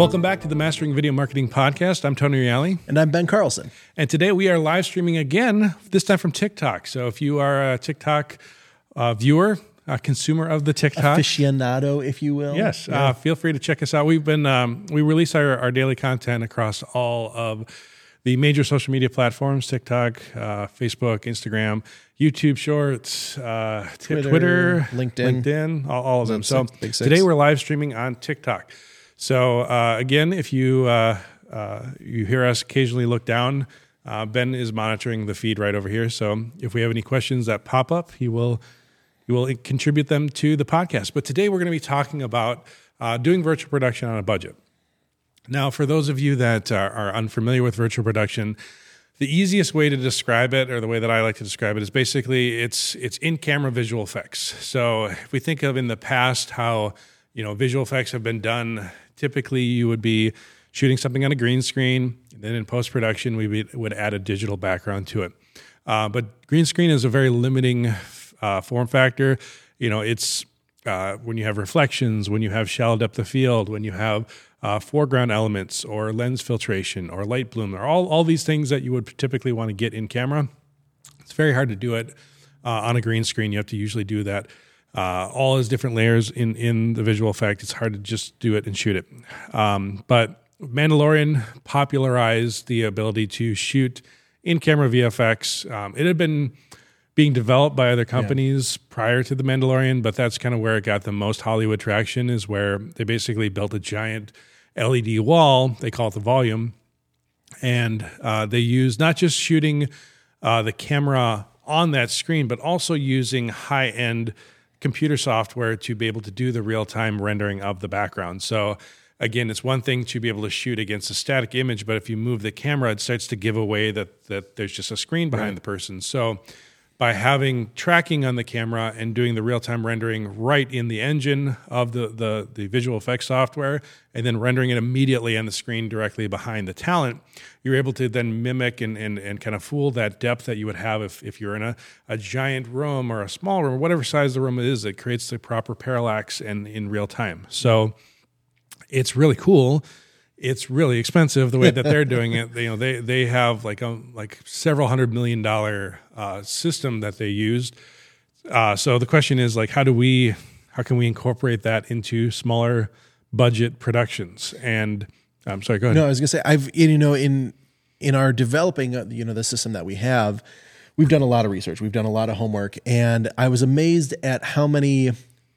Welcome back to the Mastering Video Marketing Podcast. I'm Tony Reale. And I'm Ben Carlson. And today we are live streaming again, this time from TikTok. So if you are a TikTok uh, viewer, a consumer of the TikTok, aficionado, if you will. Yes, yeah. uh, feel free to check us out. We've been, um, we release our, our daily content across all of the major social media platforms TikTok, uh, Facebook, Instagram, YouTube Shorts, uh, Twitter, Twitter, LinkedIn, LinkedIn all, all of them. So today we're live streaming on TikTok. So uh, again, if you uh, uh, you hear us occasionally look down, uh, Ben is monitoring the feed right over here. So if we have any questions that pop up, he will he will contribute them to the podcast. But today we're going to be talking about doing virtual production on a budget. Now, for those of you that are, are unfamiliar with virtual production, the easiest way to describe it, or the way that I like to describe it, is basically it's it's in camera visual effects. So if we think of in the past how you know visual effects have been done typically you would be shooting something on a green screen. Then in post production, we would add a digital background to it. Uh, but green screen is a very limiting uh, form factor. You know, it's uh, when you have reflections, when you have shallow depth of field, when you have uh, foreground elements or lens filtration or light bloom, or all, all these things that you would typically want to get in camera. It's very hard to do it uh, on a green screen. You have to usually do that uh, all his different layers in in the visual effect. It's hard to just do it and shoot it. Um, but Mandalorian popularized the ability to shoot in camera VFX. Um, it had been being developed by other companies yeah. prior to the Mandalorian, but that's kind of where it got the most Hollywood traction. Is where they basically built a giant LED wall. They call it the volume, and uh, they use not just shooting uh, the camera on that screen, but also using high end computer software to be able to do the real time rendering of the background. So, again, it's one thing to be able to shoot against a static image, but if you move the camera, it starts to give away that, that there's just a screen behind right. the person. So, by having tracking on the camera and doing the real-time rendering right in the engine of the, the, the visual effects software and then rendering it immediately on the screen directly behind the talent you're able to then mimic and, and, and kind of fool that depth that you would have if, if you're in a, a giant room or a small room whatever size the room is it creates the proper parallax and in real time. So it's really cool it's really expensive the way that they're doing it. They, you know, they they have like a like several hundred million dollar uh, system that they used. Uh, so the question is like, how do we, how can we incorporate that into smaller budget productions? And I'm um, sorry, go ahead. No, I was gonna say I've you know in in our developing uh, you know the system that we have, we've done a lot of research, we've done a lot of homework, and I was amazed at how many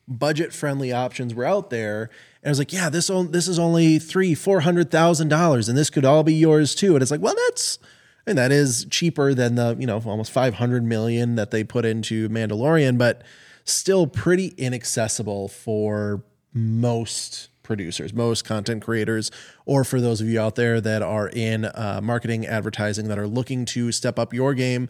budget friendly options were out there and I was like, yeah, this this is only three, four hundred thousand dollars, and this could all be yours too. And it's like, well, that's and that is cheaper than the you know almost five hundred million that they put into Mandalorian, but still pretty inaccessible for most producers, most content creators, or for those of you out there that are in uh, marketing, advertising, that are looking to step up your game.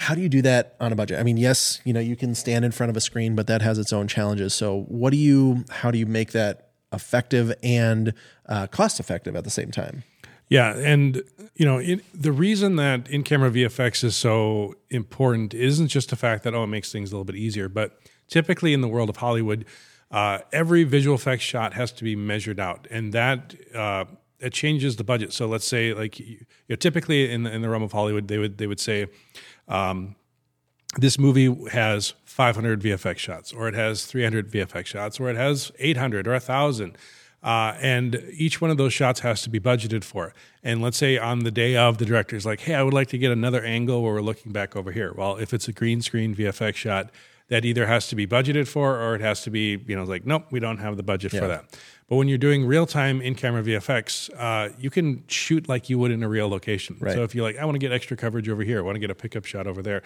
How do you do that on a budget? I mean, yes, you know, you can stand in front of a screen, but that has its own challenges. So, what do you, how do you make that effective and uh, cost effective at the same time. Yeah, and you know the reason that in-camera VFX is so important isn't just the fact that oh it makes things a little bit easier, but typically in the world of Hollywood, uh, every visual effects shot has to be measured out, and that uh, it changes the budget. So let's say like you know, typically in the, in the realm of Hollywood, they would they would say. Um, this movie has 500 VFX shots, or it has 300 VFX shots, or it has 800 or 1,000. Uh, and each one of those shots has to be budgeted for. And let's say on the day of, the director's like, hey, I would like to get another angle where we're looking back over here. Well, if it's a green screen VFX shot, that either has to be budgeted for or it has to be, you know, like, nope, we don't have the budget yeah. for that. But when you're doing real time in camera VFX, uh, you can shoot like you would in a real location. Right. So if you're like, I want to get extra coverage over here, I want to get a pickup shot over there,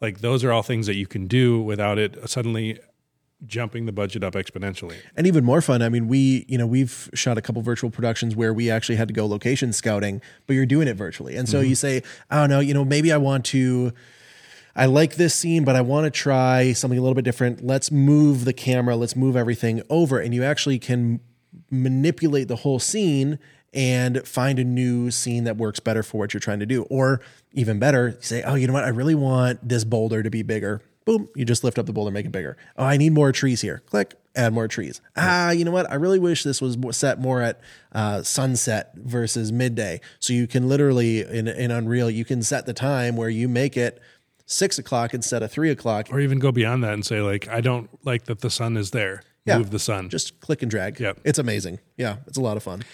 like those are all things that you can do without it suddenly jumping the budget up exponentially. And even more fun, I mean, we, you know, we've shot a couple virtual productions where we actually had to go location scouting, but you're doing it virtually. And so mm-hmm. you say, I don't know, you know, maybe I want to I like this scene, but I want to try something a little bit different. Let's move the camera, let's move everything over and you actually can manipulate the whole scene and find a new scene that works better for what you're trying to do. Or even better, say, oh, you know what? I really want this boulder to be bigger. Boom, you just lift up the boulder, make it bigger. Oh, I need more trees here. Click, add more trees. Ah, you know what? I really wish this was set more at uh, sunset versus midday. So you can literally in in Unreal, you can set the time where you make it six o'clock instead of three o'clock, or even go beyond that and say like, I don't like that the sun is there. Yeah, Move the sun. Just click and drag. Yep. it's amazing. Yeah, it's a lot of fun.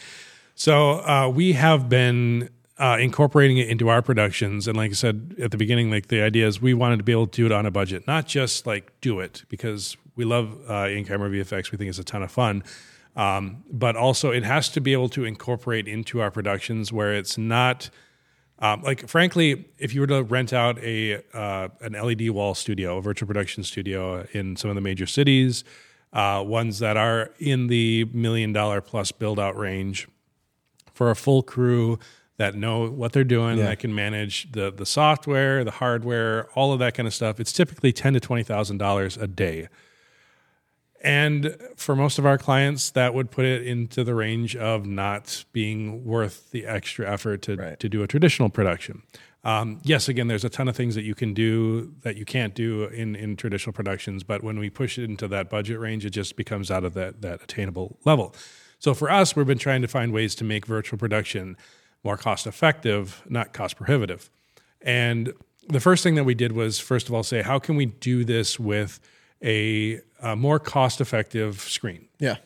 So uh, we have been uh, incorporating it into our productions. And like I said at the beginning, like the idea is we wanted to be able to do it on a budget, not just like do it because we love uh, in camera VFX. We think it's a ton of fun. Um, but also, it has to be able to incorporate into our productions where it's not. Um, like frankly, if you were to rent out a uh, an LED wall studio, a virtual production studio in some of the major cities, uh, ones that are in the million dollar plus build out range, for a full crew, that know what they're doing, yeah. that can manage the the software, the hardware, all of that kind of stuff. It's typically ten to twenty thousand dollars a day. And for most of our clients, that would put it into the range of not being worth the extra effort to, right. to do a traditional production. Um, yes, again, there's a ton of things that you can do that you can't do in, in traditional productions, but when we push it into that budget range, it just becomes out of that, that attainable level. So for us, we've been trying to find ways to make virtual production more cost effective, not cost prohibitive. And the first thing that we did was, first of all, say, how can we do this with a, a more cost effective screen? Yeah.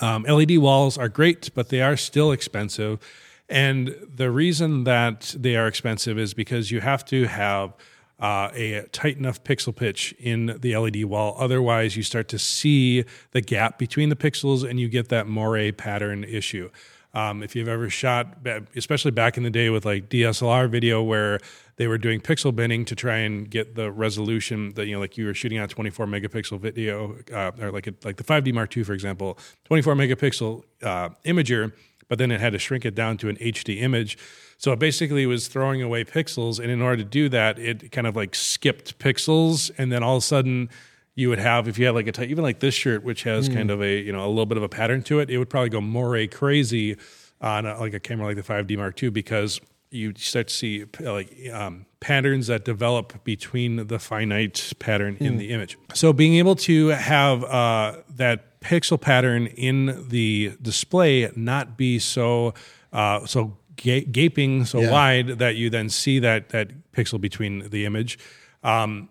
Um, LED walls are great, but they are still expensive. And the reason that they are expensive is because you have to have uh, a tight enough pixel pitch in the LED wall. Otherwise, you start to see the gap between the pixels and you get that moire pattern issue. Um, if you've ever shot, especially back in the day with like DSLR video, where they were doing pixel binning to try and get the resolution that you know, like you were shooting on 24 megapixel video, uh, or like a, like the 5D Mark II, for example, 24 megapixel uh, imager, but then it had to shrink it down to an HD image. So it basically was throwing away pixels, and in order to do that, it kind of like skipped pixels, and then all of a sudden you would have if you had like a t- even like this shirt which has mm. kind of a you know a little bit of a pattern to it it would probably go moire crazy on a, like a camera like the 5d mark ii because you start to see like um, patterns that develop between the finite pattern mm. in the image so being able to have uh, that pixel pattern in the display not be so uh, so ga- gaping so yeah. wide that you then see that that pixel between the image um,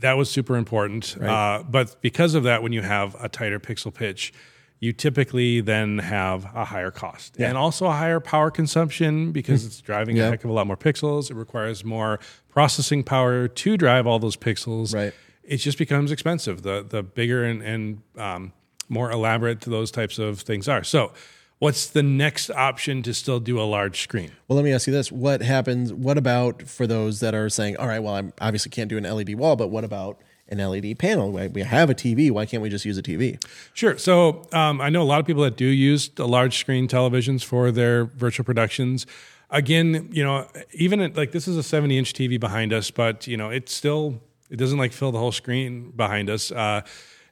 that was super important. Right. Uh, but because of that, when you have a tighter pixel pitch, you typically then have a higher cost yeah. and also a higher power consumption because it's driving yeah. a heck of a lot more pixels. It requires more processing power to drive all those pixels. Right. It just becomes expensive. The the bigger and, and um, more elaborate those types of things are. So what's the next option to still do a large screen? Well, let me ask you this: What happens? What about for those that are saying, "All right, well, I obviously can't do an LED wall, but what about?" An LED panel. We have a TV. Why can't we just use a TV? Sure. So um, I know a lot of people that do use large screen televisions for their virtual productions. Again, you know, even at, like this is a 70 inch TV behind us, but you know, it's still it doesn't like fill the whole screen behind us. Uh,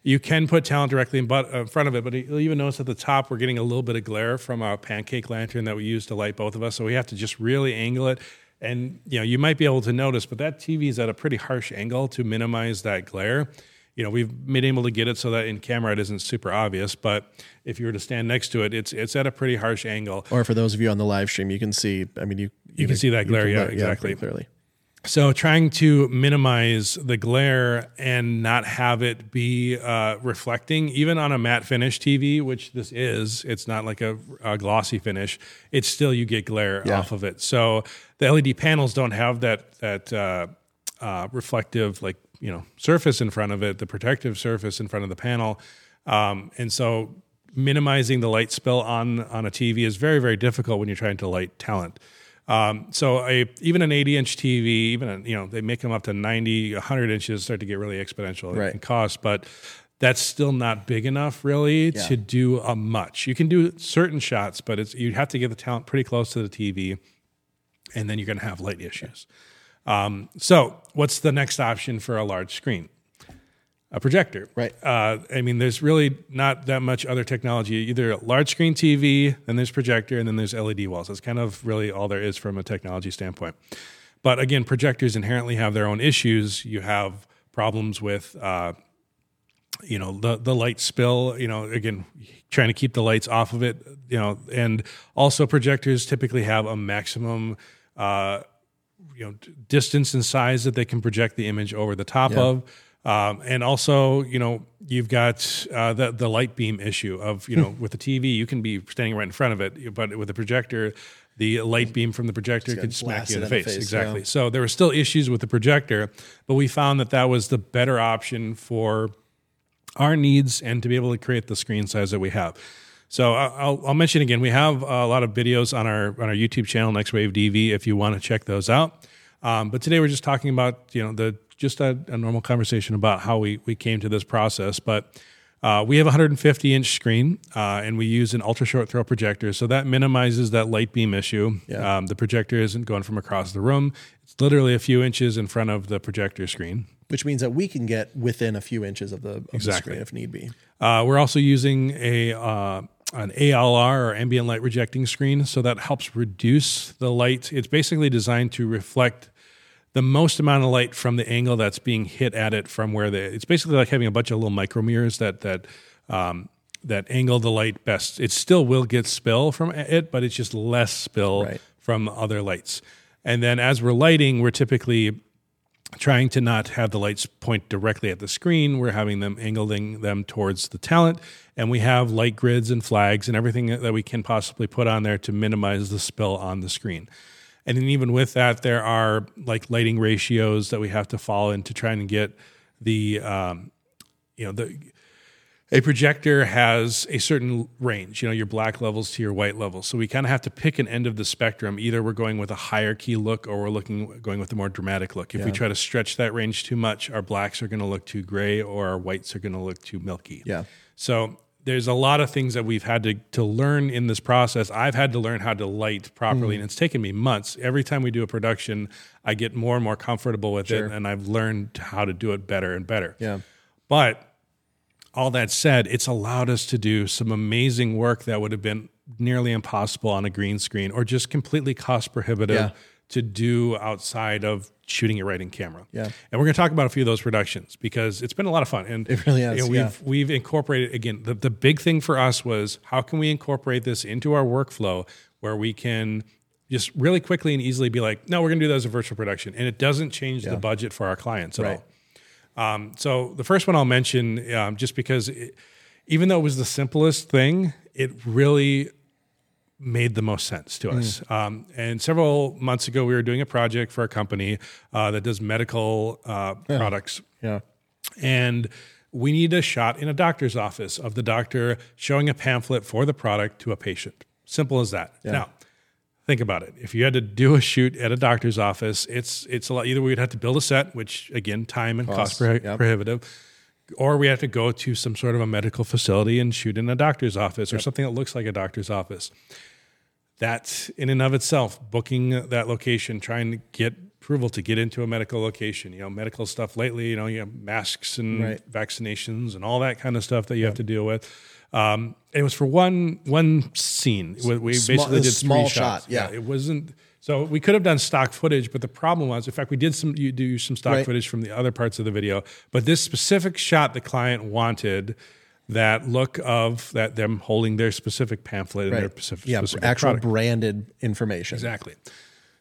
you can put talent directly in, but, uh, in front of it, but you'll even notice at the top we're getting a little bit of glare from our pancake lantern that we use to light both of us. So we have to just really angle it. And you know, you might be able to notice, but that TV is at a pretty harsh angle to minimize that glare. You know, we've been able to get it so that in camera it isn't super obvious, but if you were to stand next to it, it's it's at a pretty harsh angle. Or for those of you on the live stream, you can see. I mean, you you, you can, see that glare. yeah, exactly. Yeah, clearly. So, trying to minimize the glare and not have it be uh, reflecting, even on a matte finish TV, which this is, it's not like a, a glossy finish. It's still you get glare yeah. off of it. So the LED panels don't have that that uh, uh, reflective like you know surface in front of it, the protective surface in front of the panel, um, and so minimizing the light spill on on a TV is very very difficult when you're trying to light talent. Um, so a, even an 80 inch TV, even a, you know they make them up to 90, 100 inches, start to get really exponential right. in cost, but that's still not big enough really yeah. to do a much. You can do certain shots, but it's you have to get the talent pretty close to the TV, and then you're going to have light issues. Um, so what's the next option for a large screen? A projector. Right. Uh, I mean, there's really not that much other technology. Either large screen TV, then there's projector, and then there's LED walls. That's kind of really all there is from a technology standpoint. But again, projectors inherently have their own issues. You have problems with uh, you know the the light spill you know again trying to keep the lights off of it you know and also projectors typically have a maximum uh, you know distance and size that they can project the image over the top yeah. of um, and also you know you've got uh, the the light beam issue of you know with the TV you can be standing right in front of it but with a projector the light beam from the projector could smack you in the face. face exactly. Yeah. So there were still issues with the projector, but we found that that was the better option for our needs and to be able to create the screen size that we have. So I'll, I'll mention again, we have a lot of videos on our on our YouTube channel, Next Wave DV, if you want to check those out. Um, but today we're just talking about you know the just a, a, normal conversation about how we we came to this process. But uh, we have a 150 inch screen, uh, and we use an ultra short throw projector, so that minimizes that light beam issue. Yeah. Um, the projector isn't going from across the room; it's literally a few inches in front of the projector screen which means that we can get within a few inches of the, of exactly. the screen if need be. Uh, we're also using a uh, an ALR or ambient light rejecting screen, so that helps reduce the light. It's basically designed to reflect the most amount of light from the angle that's being hit at it from where the. It's basically like having a bunch of little micro mirrors that that. Um, that angle the light best. It still will get spill from it, but it's just less spill right. from other lights. And then as we're lighting, we're typically trying to not have the lights point directly at the screen. We're having them angling them towards the talent, and we have light grids and flags and everything that we can possibly put on there to minimize the spill on the screen. And then even with that, there are like lighting ratios that we have to follow in to try and get the um, you know the a projector has a certain range, you know, your black levels to your white levels. So we kind of have to pick an end of the spectrum. Either we're going with a higher key look or we're looking going with a more dramatic look. If yeah. we try to stretch that range too much, our blacks are going to look too gray or our whites are going to look too milky. Yeah. So there's a lot of things that we've had to, to learn in this process. I've had to learn how to light properly, mm. and it's taken me months. Every time we do a production, I get more and more comfortable with sure. it, and I've learned how to do it better and better. Yeah. But all that said, it's allowed us to do some amazing work that would have been nearly impossible on a green screen or just completely cost prohibitive yeah. To do outside of shooting it right in camera. Yeah. And we're going to talk about a few of those productions because it's been a lot of fun. And it really has. You know, we've yeah. we've incorporated again the, the big thing for us was how can we incorporate this into our workflow where we can just really quickly and easily be like, no, we're going to do that as a virtual production. And it doesn't change yeah. the budget for our clients at right. all. Um, so the first one I'll mention, um, just because it, even though it was the simplest thing, it really made the most sense to us. Mm. Um, and several months ago, we were doing a project for a company uh, that does medical uh, yeah. products. Yeah. And we need a shot in a doctor's office of the doctor showing a pamphlet for the product to a patient. Simple as that. Yeah. Now, think about it. If you had to do a shoot at a doctor's office, it's it's a lot. Either we'd have to build a set, which again, time and cost, cost yep. Or we have to go to some sort of a medical facility and shoot in a doctor's office yep. or something that looks like a doctor's office. That in and of itself, booking that location, trying to get approval to get into a medical location, you know, medical stuff lately, you know, you have masks and right. vaccinations and all that kind of stuff that you yep. have to deal with um, it was for one one scene. We small, basically did small three shots. Shot, yeah. yeah. it wasn't. So we could have done stock footage, but the problem was, in fact, we did some you do some stock right. footage from the other parts of the video, but this specific shot the client wanted that look of that them holding their specific pamphlet and their specific, yeah, specific actual product. branded information. Exactly.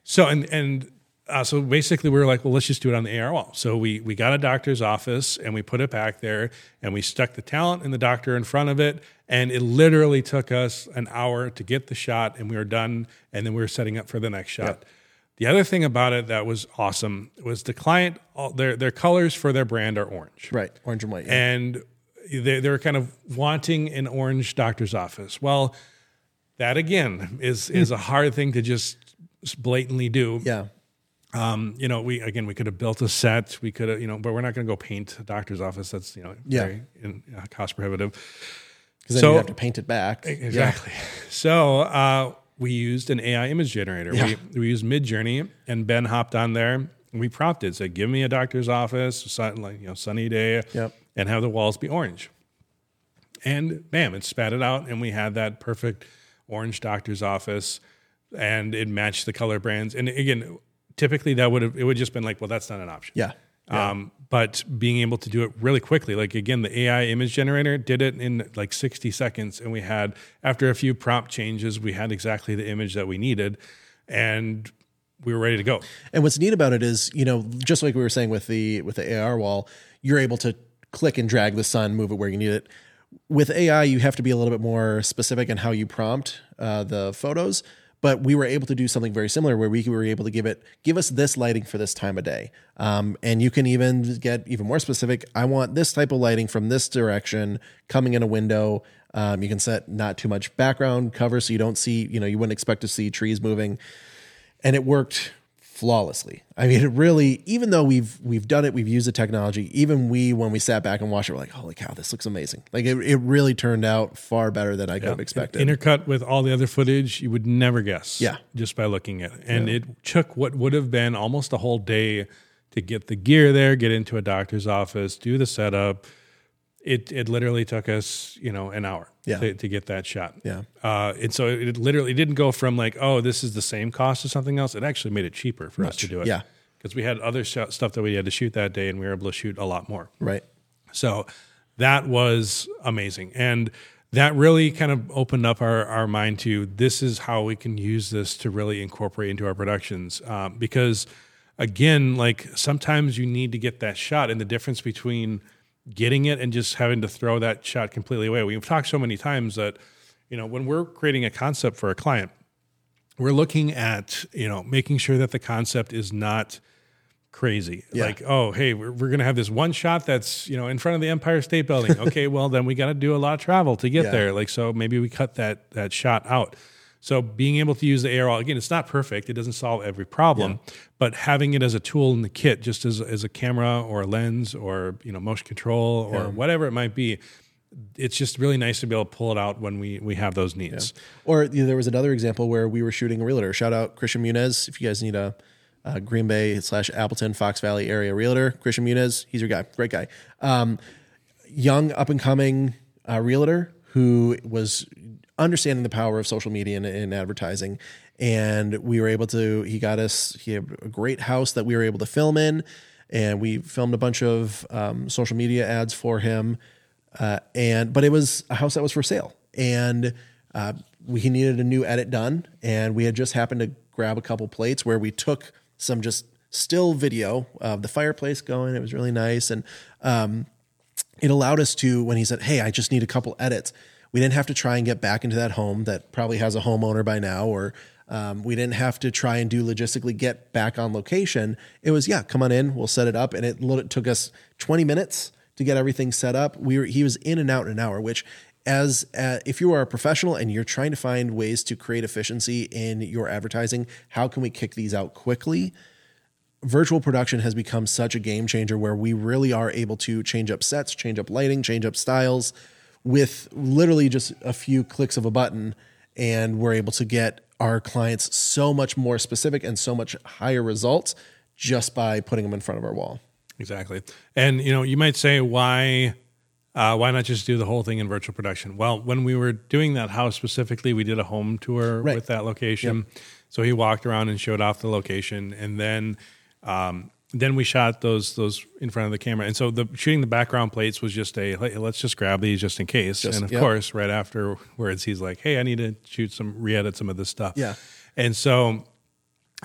So and and uh, so basically, we were like, well, let's just do it on the AR wall. So we we got a doctor's office and we put it back there, and we stuck the talent and the doctor in front of it, and it literally took us an hour to get the shot, and we were done, and then we were setting up for the next shot. Yep. The other thing about it that was awesome was the client. All, their their colors for their brand are orange, right? Orange and white, yeah. and they they were kind of wanting an orange doctor's office. Well, that again is is a hard thing to just blatantly do. Yeah um, you know, we again we could have built a set. We could have, you know, but we're not going to go paint a doctor's office. That's you know yeah. very in, uh, cost prohibitive. Because then you have to paint it back. Exactly. Yeah. So uh, we used an AI image generator. Yeah. We we used Midjourney, and Ben hopped on there. we prompted, said, "Give me a doctor's office, sun, like you know, sunny day, yep. and have the walls be orange." And bam, it spat it out, and we had that perfect orange doctor's office, and it matched the color brands. And again, typically that would have it would just been like, well, that's not an option. Yeah. Yeah. Um, but being able to do it really quickly, like again, the AI image generator did it in like 60 seconds. And we had, after a few prompt changes, we had exactly the image that we needed. And we were ready to go. And what's neat about it is, you know, just like we were saying with the with the AR wall, you're able to click and drag the sun, move it where you need it. With AI, you have to be a little bit more specific in how you prompt uh, the photos. But we were able to do something very similar where we were able to give it, give us this lighting for this time of day. Um, and you can even get even more specific. I want this type of lighting from this direction coming in a window. Um, you can set not too much background cover so you don't see, you know, you wouldn't expect to see trees moving. And it worked flawlessly. I mean, it really, even though we've we've done it, we've used the technology. Even we, when we sat back and watched it, we're like, "Holy cow, this looks amazing!" Like it, it really turned out far better than I yeah. could have expected. Intercut with all the other footage, you would never guess. Yeah, just by looking at it, and yeah. it took what would have been almost a whole day to get the gear there, get into a doctor's office, do the setup. It it literally took us, you know, an hour yeah. to, to, get that shot. Yeah. Uh, and so it literally didn't go from like, oh, this is the same cost as something else. It actually made it cheaper for Much. us to do it. Yeah. Because we had other sh- stuff that we had to shoot that day and we were able to shoot a lot more. Right. So that was amazing. And that really kind of opened up our, our mind to this is how we can use this to really incorporate into our productions. Um, because again, like sometimes you need to get that shot and the difference between – getting it and just having to throw that shot completely away. We've talked so many times that, you know, when we're creating a concept for a client, we're looking at, you know, making sure that the concept is not crazy. Yeah. Like, oh, hey, we're, we're going to have this one shot that's, you know, in front of the Empire State Building. Okay, well, then we got to do a lot of travel to get yeah. there. Like, so maybe we cut that that shot out. So being able to use the AR again, it's not perfect. It doesn't solve every problem, yeah. but having it as a tool in the kit, just as, as a camera or a lens or you know motion control or yeah. whatever it might be, it's just really nice to be able to pull it out when we we have those needs. Yeah. Or you know, there was another example where we were shooting a realtor. Shout out Christian Munez if you guys need a, a Green Bay slash Appleton Fox Valley area realtor. Christian Munez, he's your guy, great guy. Um, young up and coming uh, realtor who was understanding the power of social media and, and, advertising. And we were able to, he got us, he had a great house that we were able to film in. And we filmed a bunch of um, social media ads for him. Uh, and, but it was a house that was for sale. And uh, we he needed a new edit done. And we had just happened to grab a couple plates where we took some just still video of the fireplace going. It was really nice. And um, it allowed us to, when he said, Hey, I just need a couple edits we didn't have to try and get back into that home that probably has a homeowner by now, or um, we didn't have to try and do logistically get back on location. It was, yeah, come on in, we'll set it up. And it, it took us 20 minutes to get everything set up. We were, he was in and out in an hour, which as uh, if you are a professional and you're trying to find ways to create efficiency in your advertising, how can we kick these out quickly? Virtual production has become such a game changer where we really are able to change up sets, change up lighting, change up styles, with literally just a few clicks of a button and we're able to get our clients so much more specific and so much higher results just by putting them in front of our wall. Exactly. And you know, you might say why uh, why not just do the whole thing in virtual production? Well, when we were doing that house specifically, we did a home tour right. with that location. Yep. So he walked around and showed off the location, and then um, then we shot those those in front of the camera, and so the shooting the background plates was just a hey, let's just grab these just in case. Just, and of yep. course, right afterwards, he's like, "Hey, I need to shoot some re-edit some of this stuff." Yeah, and so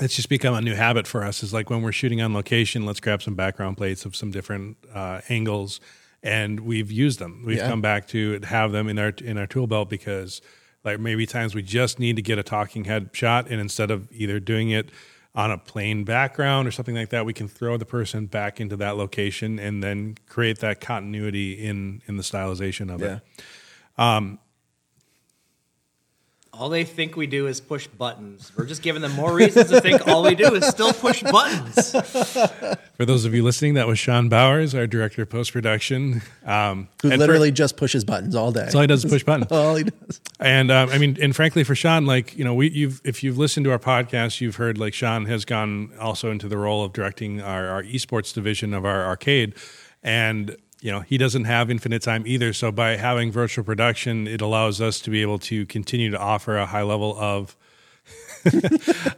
it's just become a new habit for us. Is like when we're shooting on location, let's grab some background plates of some different uh, angles, and we've used them. We've yeah. come back to have them in our in our tool belt because like maybe times we just need to get a talking head shot, and instead of either doing it on a plain background or something like that, we can throw the person back into that location and then create that continuity in in the stylization of yeah. it. Um, all they think we do is push buttons. We're just giving them more reasons to think all we do is still push buttons. For those of you listening, that was Sean Bowers, our director of post production, um, who literally for, just pushes buttons all day. That's all he does is push buttons. all he does. And um, I mean, and frankly, for Sean, like you know, we you've if you've listened to our podcast, you've heard like Sean has gone also into the role of directing our, our esports division of our arcade, and you know he doesn't have infinite time either so by having virtual production it allows us to be able to continue to offer a high level of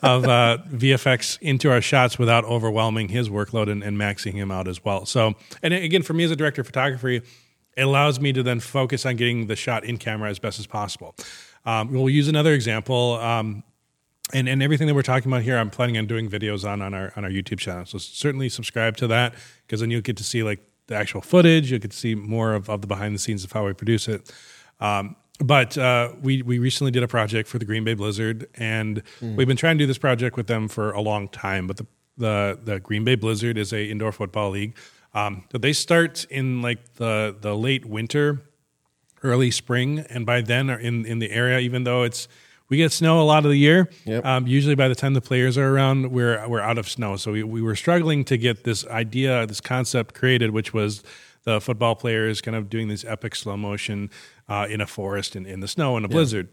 of uh, VFX into our shots without overwhelming his workload and, and maxing him out as well. So, and again, for me as a director of photography, it allows me to then focus on getting the shot in camera as best as possible. Um, we'll use another example. Um, and, and everything that we're talking about here, I'm planning on doing videos on on our on our YouTube channel. So certainly subscribe to that because then you'll get to see like the actual footage. Get to see more of, of the behind the scenes of how we produce it. Um, but uh, we we recently did a project for the Green Bay Blizzard, and mm. we've been trying to do this project with them for a long time. But the the, the Green Bay Blizzard is a indoor football league. Um, so they start in like the the late winter, early spring, and by then are in in the area. Even though it's we get snow a lot of the year. Yep. Um, usually by the time the players are around, we're we're out of snow. So we, we were struggling to get this idea, this concept created, which was the football players kind of doing this epic slow motion uh, in a forest in, in the snow in a blizzard.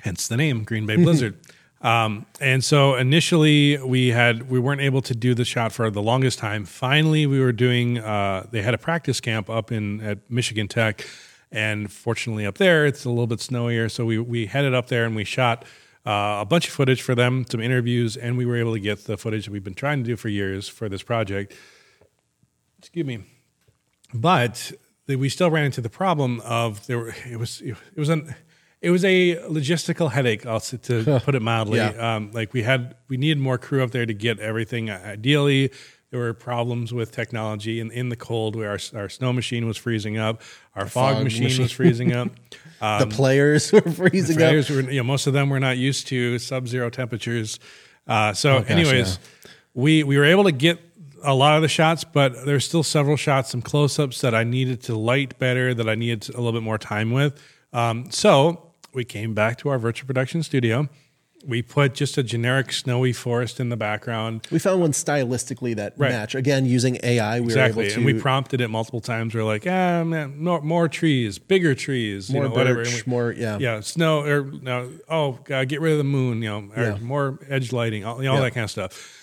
Hence the name Green Bay Blizzard. um, and so initially we had we weren't able to do the shot for the longest time. Finally, we were doing. Uh, they had a practice camp up in at Michigan Tech and fortunately, up there, it's a little bit snowier. So we, we headed up there and we shot uh, a bunch of footage for them, some interviews, and we were able to get the footage that we've been trying to do for years for this project. Excuse me. But we still ran into the problem of there. Were, it was it was an it was a logistical headache, to put it mildly. Yeah. Um, like we had we needed more crew up there to get everything. Ideally, there were problems with technology in, in the cold where our, our snow machine was freezing up, our fog, fog, machine, machine. was freezing up. Um, the players were freezing the players up. Were, you know, most of them were not used to sub-zero temperatures. Uh, so, oh, gosh, anyways, yeah. we we were able to get a lot of the shots, but there's still several shots, some close-ups that I needed to light better, that I needed a little bit more time with. Um, so we came back to our virtual production studio we put just a generic snowy forest in the background. We found one stylistically that right. match. Again, using AI, we exactly. were able to. And we prompted it multiple times. We are like, ah, man, more, more trees, bigger trees, more you know, birch, whatever. We, more, yeah, yeah, snow or no, oh, uh, get rid of the moon, you know, yeah. more edge lighting, all, you know, all yeah. that kind of stuff.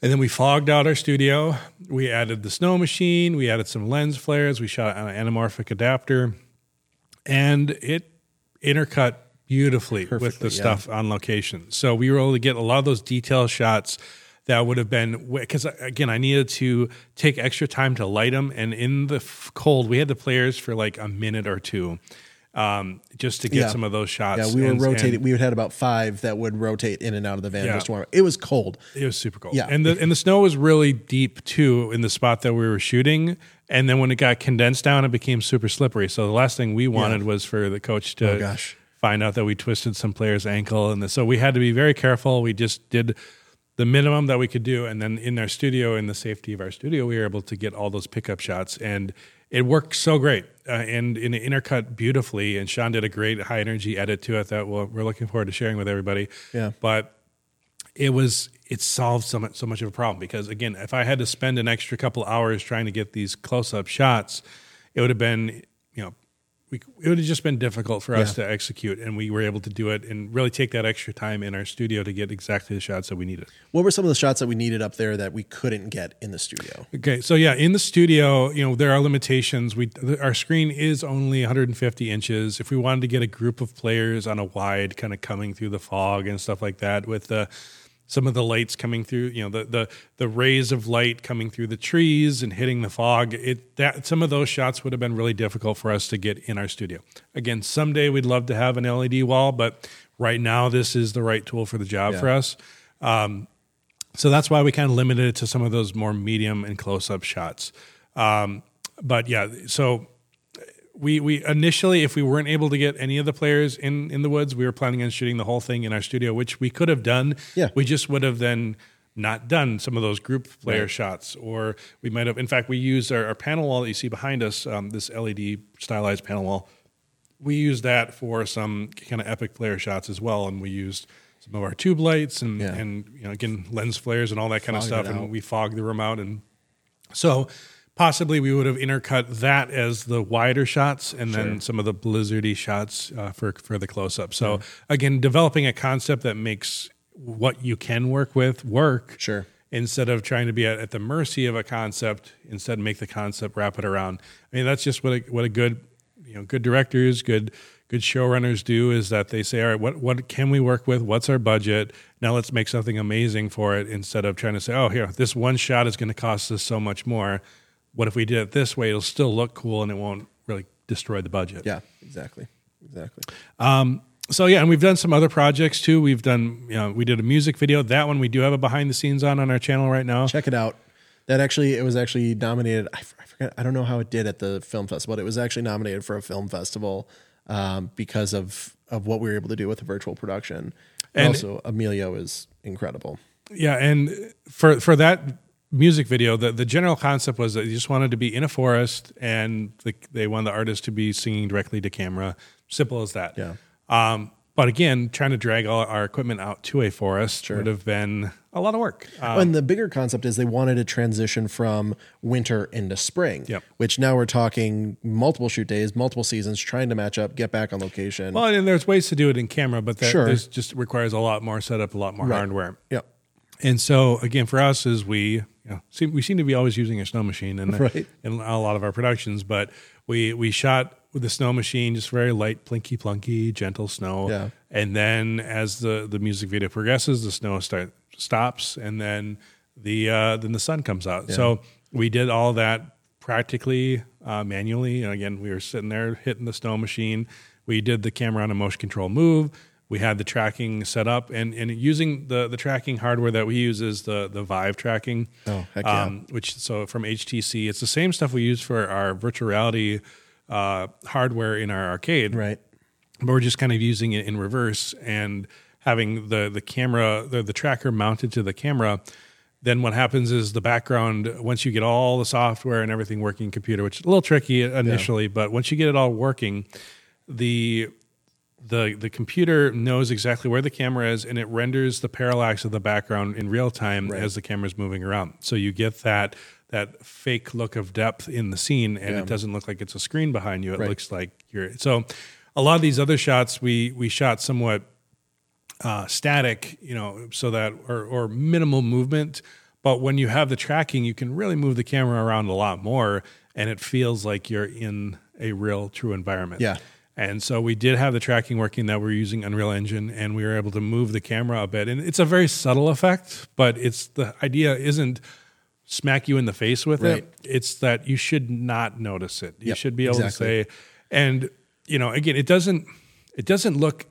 And then we fogged out our studio. We added the snow machine. We added some lens flares. We shot an anamorphic adapter, and it intercut beautifully Perfectly, with the yeah. stuff on location. So we were able to get a lot of those detail shots that would have been because again I needed to take extra time to light them, and in the cold we had the players for like a minute or two. Um, just to get yeah. some of those shots. Yeah, we were and, rotating. And, we had about five that would rotate in and out of the van yeah. just It was cold. It was super cold. Yeah, and the and the snow was really deep too in the spot that we were shooting. And then when it got condensed down, it became super slippery. So the last thing we wanted yeah. was for the coach to oh, gosh find out that we twisted some player's ankle, and so we had to be very careful. We just did the minimum that we could do, and then in our studio, in the safety of our studio, we were able to get all those pickup shots, and it worked so great, uh, and in the intercut beautifully. And Sean did a great high energy edit to it that we're, we're looking forward to sharing with everybody. Yeah, but it was it solved so much so much of a problem because again, if I had to spend an extra couple hours trying to get these close up shots, it would have been we, it would have just been difficult for us yeah. to execute, and we were able to do it and really take that extra time in our studio to get exactly the shots that we needed. What were some of the shots that we needed up there that we couldn't get in the studio? Okay, so yeah, in the studio, you know, there are limitations. We our screen is only 150 inches. If we wanted to get a group of players on a wide, kind of coming through the fog and stuff like that, with the some of the lights coming through, you know, the the the rays of light coming through the trees and hitting the fog. It that some of those shots would have been really difficult for us to get in our studio. Again, someday we'd love to have an LED wall, but right now this is the right tool for the job yeah. for us. Um, so that's why we kind of limited it to some of those more medium and close up shots. Um, but yeah, so we we initially, if we weren't able to get any of the players in in the woods, we were planning on shooting the whole thing in our studio, which we could have done. Yeah, we just would have then not done some of those group player right. shots, or we might have. In fact, we used our, our, panel wall that you see behind us, um, this LED stylized panel wall. We used that for some kind of epic player shots as well, and we used some of our tube lights and yeah. and you know again lens flares and all that kind Fog of stuff, and we fogged the room out and so possibly we would have intercut that as the wider shots and sure. then some of the blizzardy shots uh, for for the close up. So yeah. again, developing a concept that makes what you can work with work. Sure. Instead of trying to be at, at the mercy of a concept, instead make the concept wrap it around. I mean, that's just what a, what a good you know good directors, good good showrunners do is that they say, all right, what what can we work with? What's our budget? Now let's make something amazing for it instead of trying to say, oh, here, this one shot is going to cost us so much more. What if we did it this way? It'll still look cool and it won't really destroy the budget. Yeah, exactly, exactly. Um, so yeah, and we've done some other projects too. We've done, you know, we did a music video. That one we do have a behind the scenes on on our channel right now. Check it out. That actually, it was actually nominated. I forget. I don't know how it did at the film festival. But it was actually nominated for a film festival um, because of of what we were able to do with the virtual production. And, And- also, Emilio is incredible. Yeah, and for for that music video, the the general concept was that you just wanted to be in a forest, and the, they wanted the artist to be singing directly to camera. Simple as that. Yeah. Um, but again, trying to drag all our equipment out to a forest would have been a lot of work. Um, and the bigger concept is they wanted to transition from winter into spring. Yep. Which now we're talking multiple shoot days, multiple seasons, trying to match up, get back on location. well, and there's ways to do it in camera, but that Sure. just requires a lot more setup, a lot more hardware. yep. And so again, for us, is we you know, seem, we seem to be always using a snow machine in, Right. in a lot of our productions, but we we shot with the snow machine, just very light, plinky plunky, gentle snow. Yeah. And then as the the music video progresses, the snow start stops, and then the uh, then the sun comes out. So we did all that practically uh, manually. And again, we were sitting there hitting the snow machine. We did the camera on a motion control move. We had the tracking set up, and, and using the, the tracking hardware that we use is the the Vive tracking. Oh, heck yeah. Um, which so from HTC, it's the same stuff we use for our virtual reality uh, hardware in our arcade Right. but we're just kind of using it in reverse and having the the camera the, the tracker mounted to the camera then what happens is the background once you get all the software and everything working computer which is a little tricky initially but once you get it all working the the the computer knows exactly where the camera is and it renders the parallax of the background in real time as the camera is moving around so you get that that fake look of depth in the scene and it doesn't look like it's a screen behind you it Right. looks like you're so a lot of these other shots we we shot somewhat uh, static, you know, so that or, or minimal movement. But when you have the tracking, you can really move the camera around a lot more, and it feels like you're in a real, true environment. Yeah. And so we did have the tracking working that we're using Unreal Engine, and we were able to move the camera a bit. And it's a very subtle effect, but it's the idea isn't smack you in the face with Right. it. It's that you should not notice it. You Yep, should be able exactly. to say, and you know, again, it doesn't it doesn't look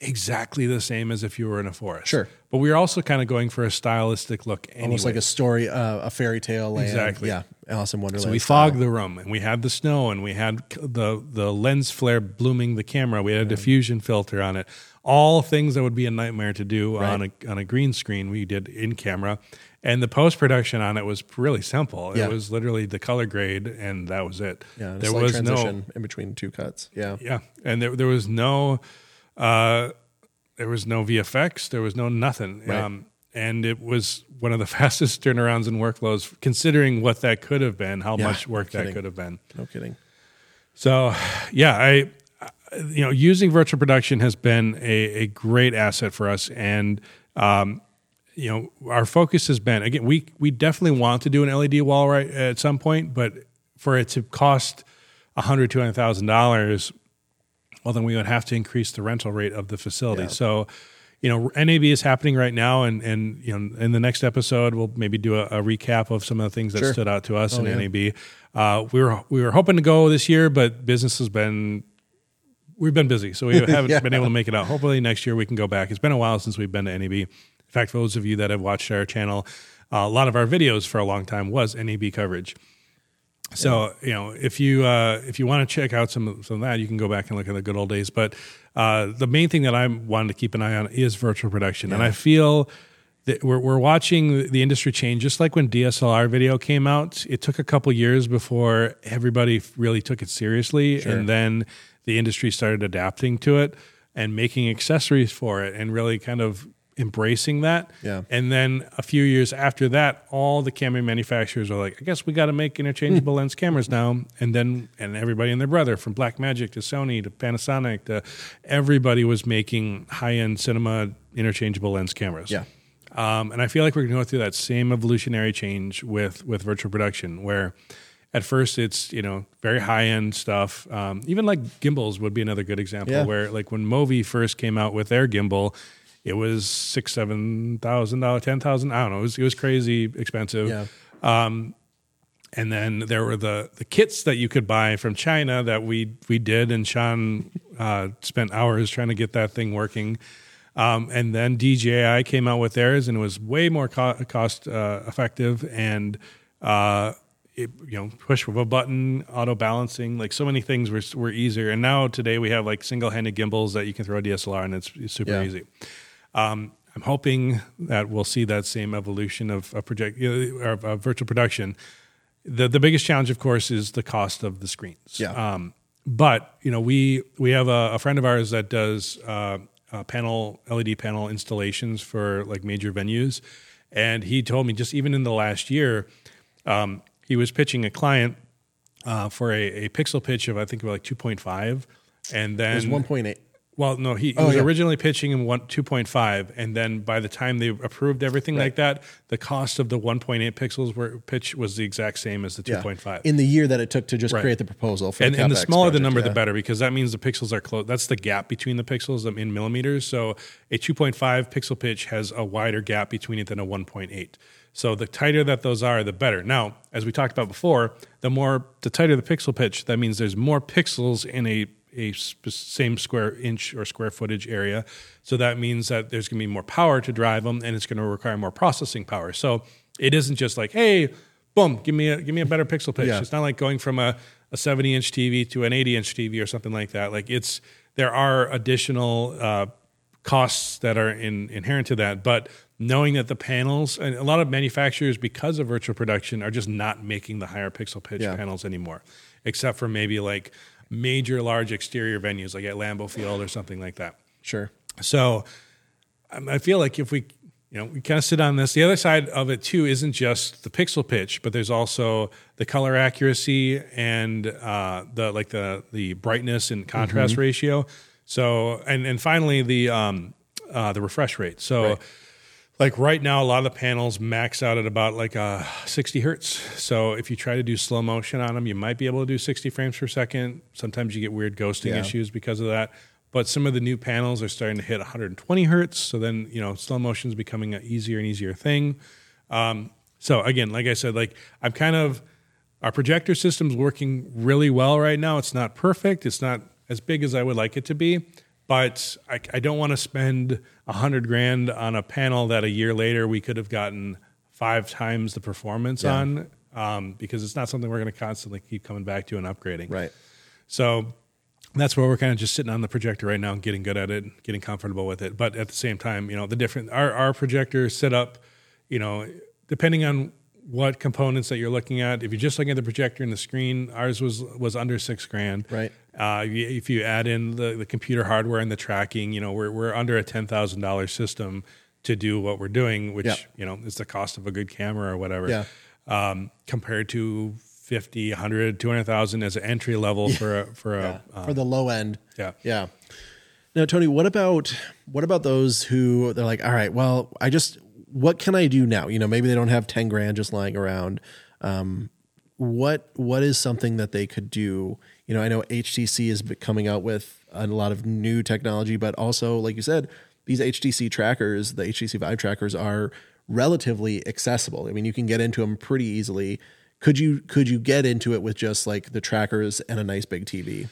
exactly the same as if you were in a forest. Sure. but we're also kind of going for a stylistic look. Anyway. Almost like a story, uh, a fairy tale land. Exactly. Yeah. Alice in Wonderland. So we style. fogged the room, and we had the snow, and we had the the lens flare blooming the camera. We had a diffusion filter on it. All things that would be a nightmare to do on a on a green screen. We did in camera, and the post production on it was really simple. Yeah. It was literally the color grade, and that was it. Yeah. there was transition no in between two cuts. Yeah. yeah, and there there was no uh, there was no VFX. There was no nothing. Right. Um, and it was one of the fastest turnarounds and workflows, considering what that could have been, how Yeah, much work no that could have been. No kidding. So, yeah, I, you know, using virtual production has been a, a great asset for us, and um, you know, our focus has been again, we we definitely want to do an LED wall right at some point, but for it to cost a hundred, two hundred thousand dollars, well, then we would have to increase the rental rate of the facility. Yeah. So, you know, NAB is happening right now, and and you know, in the next episode, we'll maybe do a, a recap of some of the things that Sure. stood out to us in yeah. NAB. Uh, we were we were hoping to go this year, but business has been we've been busy, so we haven't Yeah. been able to make it out. Hopefully next year we can go back. It's been a while since we've been to NAB. In fact, for those of you that have watched our channel, uh, a lot of our videos for a long time was NAB coverage. So you know, if you uh, if you want to check out some of, some of that, you can go back and look at the good old days. But uh, the main thing that I wanted to keep an eye on is virtual production, and I feel that we're we're watching the industry change. Just like when DSLR video came out, it took a couple years before everybody really took it seriously, and then the industry started adapting to it and making accessories for it, and really kind of embracing that. Yeah. And then a few years after that, all the camera manufacturers are like, I guess we got to make interchangeable lens cameras now. And then, and everybody and their brother, from Blackmagic to Sony to Panasonic to everybody was making high end cinema interchangeable lens cameras. Yeah. Um, and I feel like we're going to go through that same evolutionary change with with virtual production, where at first it's you know very high end stuff. Um, even like gimbals would be another good example Yeah. where like when Movi first came out with their gimbal, it was six seven thousand dollars, ten thousand. I don't know. It was it was crazy expensive. Yeah. And then there were the the kits that you could buy from China that we we did, and Sean uh, spent hours trying to get that thing working. Um, and then DJI came out with theirs, and it was way more co- cost uh, effective, and uh, it, you know, push with a button, auto balancing, like so many things were were easier. And now today we have like single handed gimbals that you can throw a DSLR, and it's, it's super Yeah. easy. Um, I'm hoping that we'll see that same evolution of, of project you know, of, of virtual production. The the biggest challenge, of course, is the cost of the screens. Yeah. Um, but you know, we we have a, a friend of ours that does uh, uh, panel LED panel installations for like major venues, and he told me just even in the last year, um, he was pitching a client uh, for a, a pixel pitch of I think about like 2.5, and then It was one point eight. Well, no, he, he Oh, was yeah. originally pitching in one two point five, and then by the time they approved everything like that, the cost of the one point eight pixels were pitch was the exact same as the two Yeah. point five. in the year that it took to just Right. create the proposal for And, the and the smaller the number, yeah. the better, because that means the pixels are close. That's the gap between the pixels in millimeters. So a 2.5 pixel pitch has a wider gap between it than a 1.8. So the tighter that those are, the better. Now, as we talked about before, the more the tighter the pixel pitch, that means there's more pixels in a a sp- same square inch or square footage area. So that means that there's going to be more power to drive them, and it's going to require more processing power. So it isn't just like, hey, boom, give me a give me a better pixel pitch. Yeah. It's not like going from a, a 70 inch TV to an 80 inch TV or something like that. Like it's there are additional uh, costs that are in, inherent to that, but knowing that the panels and a lot of manufacturers because of virtual production are just not making the higher pixel pitch Yeah. panels anymore, except for maybe like major large exterior venues like at Lambeau Field or something like that. Sure. So um, I feel like if we, you know, we kind of sit on this. The other side of it too isn't just the pixel pitch, but there's also the color accuracy and uh, the like the the brightness and contrast Mm-hmm. ratio. So and and finally the um, uh, the refresh rate. So. Right. Like right now, a lot of the panels max out at about like uh, 60 hertz. So if you try to do slow motion on them, you might be able to do 60 frames per second. Sometimes you get weird ghosting Yeah. issues because of that. But some of the new panels are starting to hit 120 hertz. So then you know slow motion is becoming an easier and easier thing. Um, so again, like I said, like I'm kind of our projector system's working really well right now. It's not perfect. It's not as big as I would like it to be, but I, I don't want to spend a hundred grand on a panel that a year later we could have gotten five times the performance Yeah. on, um, because it's not something we're going to constantly keep coming back to and upgrading. Right. So that's where we're kind of just sitting on the projector right now and getting good at it, getting comfortable with it. But at the same time, you know, the different our our projector setup, you know, depending on what components that you're looking at. If you're just looking at the projector and the screen, ours was was under six grand. Right. Uh, if you- add in the, the computer hardware and the tracking, you know, we're we're under a ten thousand dollars system to do what we're doing, which Yeah. you know is the cost of a good camera or whatever. Yeah. Um, compared to 50, 100, 200,000 as an entry level for a, for a Yeah. For the low end. yeah. Yeah. Now, Tony, what about what about those who they're like, all right, well, I just what can I do now? You know, maybe they don't have ten grand just lying around. Um, what what is something that they could do? You know, I know HTC is coming out with a lot of new technology, but also, like you said, these HTC trackers, the HTC Vive trackers, are relatively accessible. I mean, you can get into them pretty easily. Could you could you get into it with just like the trackers and a nice big TV?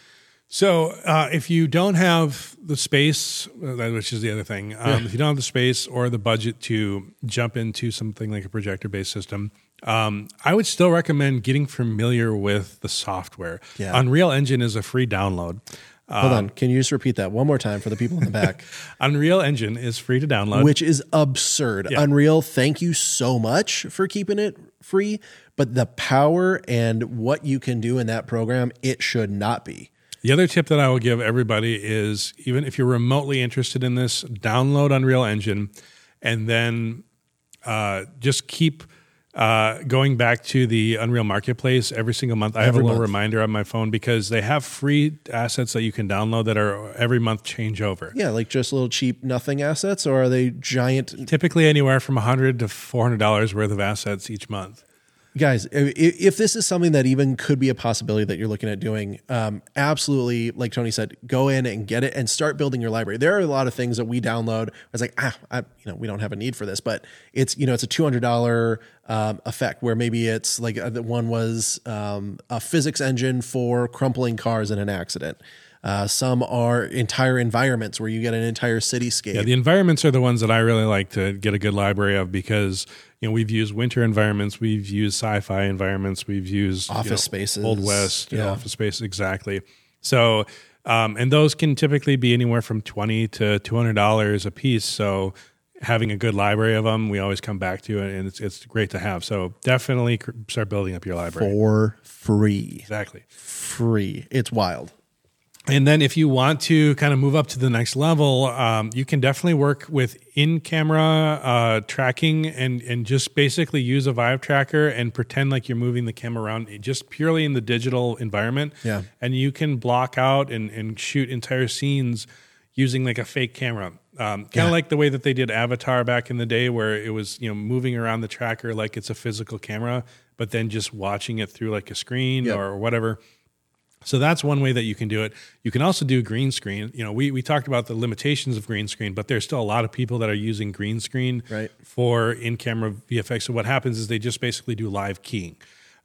So uh, if you don't have the space, uh, which is the other thing, um, if you don't have the space or the budget to jump into something like a projector-based system, um, I would still recommend getting familiar with the software. Yeah. Unreal Engine is a free download. Hold on. Can you just repeat that one more time for the people in the back? Unreal Engine is free to download. Which is absurd. Yeah. Unreal, thank you so much for keeping it free. But the power and what you can do in that program, it should not be. The other tip that I will give everybody is even if you're remotely interested in this, download Unreal Engine and then uh, just keep uh, going back to the Unreal Marketplace every single month. I have a little month. reminder on my phone because they have free assets that you can download that are every month change over. Yeah, like just little cheap nothing assets, or are they giant? Typically anywhere from 100 to $400 worth of assets each month. Guys, if this is something that even could be a possibility that you're looking at doing, um, absolutely, like Tony said, go in and get it and start building your library. There are a lot of things that we download. It's like, ah, I, you know, we don't have a need for this, but it's you know, it's a two hundred dollar um, effect where maybe it's like uh, one was um, a physics engine for crumpling cars in an accident. Uh, some are entire environments where you get an entire cityscape. Yeah, the environments are the ones that I really like to get a good library of because you know we've used winter environments, we've used sci-fi environments, we've used office you know, spaces, old west, yeah. office space exactly. So, um, and those can typically be anywhere from twenty to two hundred dollars a piece. So having a good library of them, we always come back to it, and it's it's great to have. So definitely start building up your library for free. Exactly, free. It's wild. And then, if you want to kind of move up to the next level, um, you can definitely work with in-camera uh, tracking and and just basically use a Vive tracker and pretend like you're moving the camera around just purely in the digital environment. Yeah, and you can block out and and shoot entire scenes using like a fake camera. Um, kind of yeah. like the way that they did Avatar back in the day, where it was you know moving around the tracker like it's a physical camera, but then just watching it through like a screen yep. or whatever. So that's one way that you can do it. You can also do green screen. You know, we, we talked about the limitations of green screen, but there's still a lot of people that are using green screen right. for in camera VFX. So what happens is they just basically do live keying.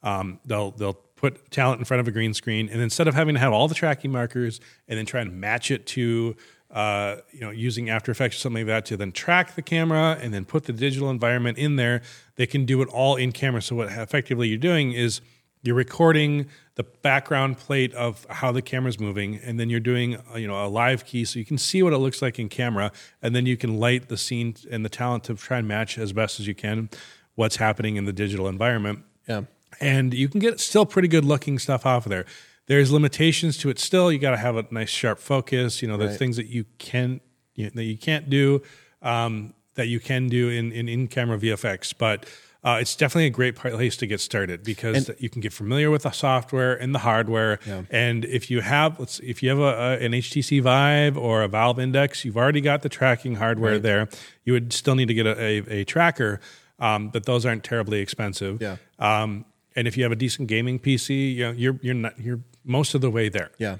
Um, they'll they'll put talent in front of a green screen, and instead of having to have all the tracking markers and then try and match it to uh, you know using After Effects or something like that to then track the camera and then put the digital environment in there, they can do it all in camera. So what effectively you're doing is you're recording the background plate of how the camera's moving and then you're doing uh, you know a live key so you can see what it looks like in camera and then you can light the scene and the talent to try and match as best as you can what's happening in the digital environment. Yeah. And you can get still pretty good looking stuff off of there. There's limitations to it still. You got to have a nice sharp focus you know there's right. things that you can you know, that you can't do um, that you can do in in in camera vfx but uh, it's definitely a great place to get started because and, you can get familiar with the software and the hardware. Yeah. And if you have, let's if you have a, a, an HTC Vive or a Valve Index, you've already got the tracking hardware right. there. You would still need to get a, a, a tracker, um, but those aren't terribly expensive. Yeah. Um, and if you have a decent gaming PC, you know, you're you're not you're most of the way there. Yeah.